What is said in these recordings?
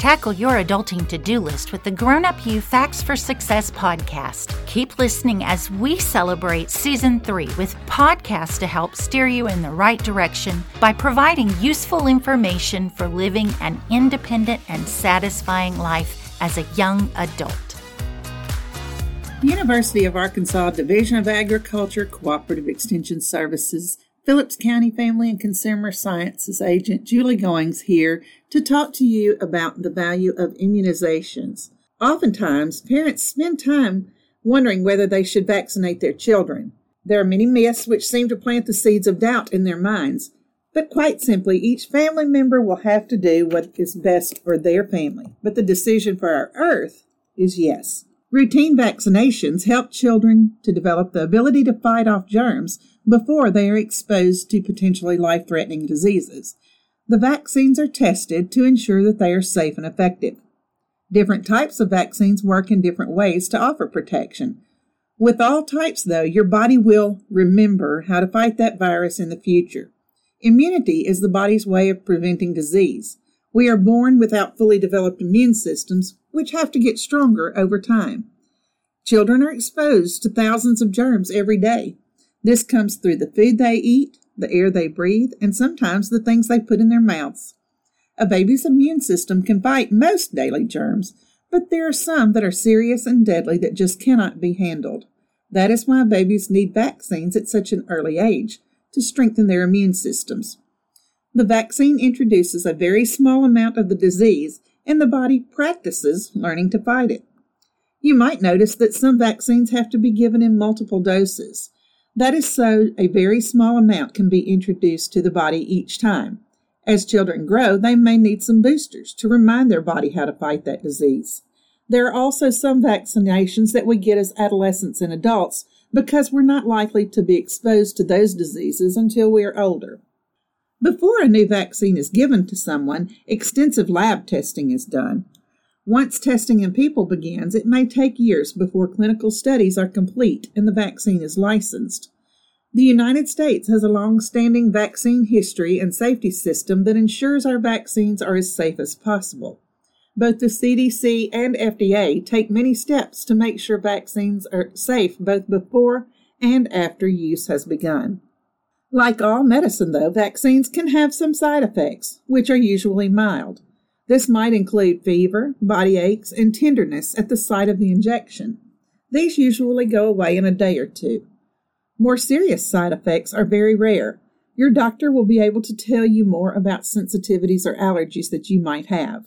Tackle your adulting to do list with the Grown Up You Facts for Success podcast. Keep listening as we celebrate season three with podcasts to help steer you in the right direction by providing useful information for living an independent and satisfying life as a young adult. University of Arkansas Division of Agriculture Cooperative Extension Services Phillips County Family and Consumer Sciences agent Julie Goings here to talk to you about the value of immunizations. Oftentimes, parents spend time wondering whether they should vaccinate their children. There are many myths which seem to plant the seeds of doubt in their minds, but quite simply, each family member will have to do what is best for their family. But the decision for our earth is yes. Routine vaccinations help children to develop the ability to fight off germs before they are exposed to potentially life threatening diseases. The vaccines are tested to ensure that they are safe and effective. Different types of vaccines work in different ways to offer protection. With all types, though, your body will remember how to fight that virus in the future. Immunity is the body's way of preventing disease. We are born without fully developed immune systems, which have to get stronger over time. Children are exposed to thousands of germs every day. This comes through the food they eat, the air they breathe, and sometimes the things they put in their mouths. A baby's immune system can fight most daily germs, but there are some that are serious and deadly that just cannot be handled. That is why babies need vaccines at such an early age to strengthen their immune systems. The vaccine introduces a very small amount of the disease and the body practices learning to fight it. You might notice that some vaccines have to be given in multiple doses. That is so a very small amount can be introduced to the body each time. As children grow, they may need some boosters to remind their body how to fight that disease. There are also some vaccinations that we get as adolescents and adults because we're not likely to be exposed to those diseases until we are older. Before a new vaccine is given to someone, extensive lab testing is done. Once testing in people begins, it may take years before clinical studies are complete and the vaccine is licensed. The United States has a long standing vaccine history and safety system that ensures our vaccines are as safe as possible. Both the CDC and FDA take many steps to make sure vaccines are safe both before and after use has begun. Like all medicine, though, vaccines can have some side effects, which are usually mild. This might include fever, body aches, and tenderness at the site of the injection. These usually go away in a day or two. More serious side effects are very rare. Your doctor will be able to tell you more about sensitivities or allergies that you might have.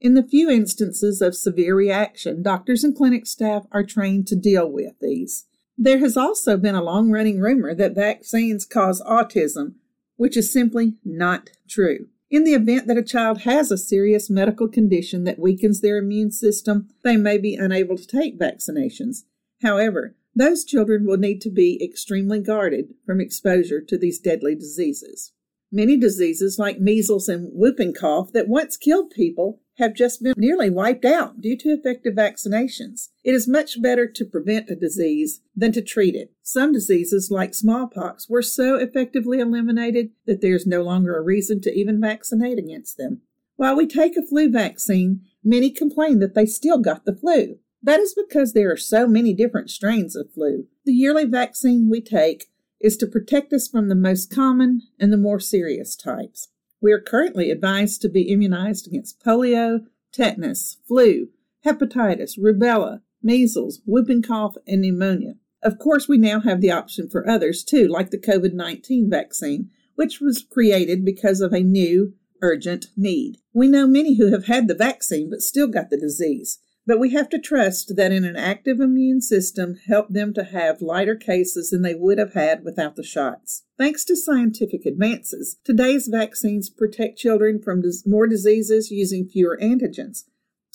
In the few instances of severe reaction, doctors and clinic staff are trained to deal with these. There has also been a long running rumor that vaccines cause autism, which is simply not true. In the event that a child has a serious medical condition that weakens their immune system, they may be unable to take vaccinations. However, those children will need to be extremely guarded from exposure to these deadly diseases. Many diseases, like measles and whooping cough, that once killed people, have just been nearly wiped out due to effective vaccinations. It is much better to prevent a disease than to treat it. Some diseases, like smallpox, were so effectively eliminated that there is no longer a reason to even vaccinate against them. While we take a flu vaccine, many complain that they still got the flu. That is because there are so many different strains of flu. The yearly vaccine we take is to protect us from the most common and the more serious types. We are currently advised to be immunized against polio, tetanus, flu, hepatitis, rubella, measles, whooping cough, and pneumonia. Of course, we now have the option for others too, like the COVID 19 vaccine, which was created because of a new, urgent need. We know many who have had the vaccine but still got the disease. But we have to trust that in an active immune system help them to have lighter cases than they would have had without the shots. Thanks to scientific advances, today's vaccines protect children from more diseases using fewer antigens.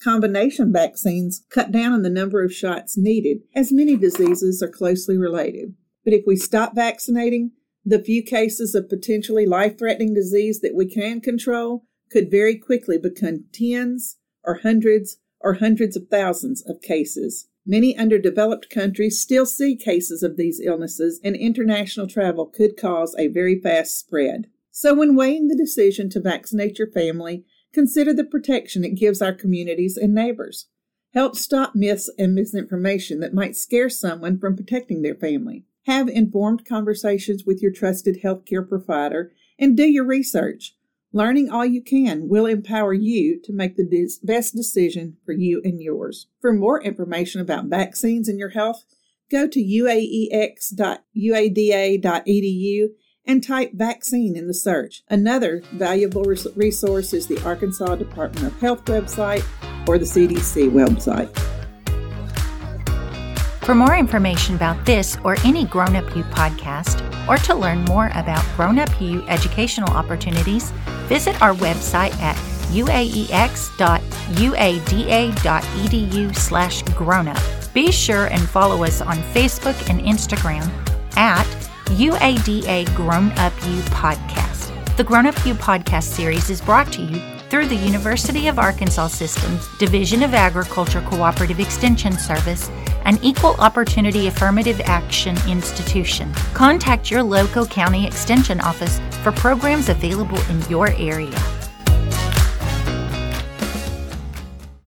Combination vaccines cut down on the number of shots needed, as many diseases are closely related. But if we stop vaccinating, the few cases of potentially life threatening disease that we can control could very quickly become tens or hundreds or hundreds of thousands of cases. Many underdeveloped countries still see cases of these illnesses, and international travel could cause a very fast spread. So, when weighing the decision to vaccinate your family, Consider the protection it gives our communities and neighbors. Help stop myths and misinformation that might scare someone from protecting their family. Have informed conversations with your trusted healthcare provider and do your research. Learning all you can will empower you to make the best decision for you and yours. For more information about vaccines and your health, go to uaex.uada.edu and type vaccine in the search. Another valuable resource is the Arkansas Department of Health website or the CDC website. For more information about this or any Grown Up You podcast, or to learn more about Grown Up You educational opportunities, visit our website at uaex.uada.edu slash grownup. Be sure and follow us on Facebook and Instagram at UADA Grown Up You Podcast. The Grown Up You podcast series is brought to you through the University of Arkansas System's Division of Agriculture Cooperative Extension Service an equal opportunity affirmative action institution. Contact your local county extension office for programs available in your area.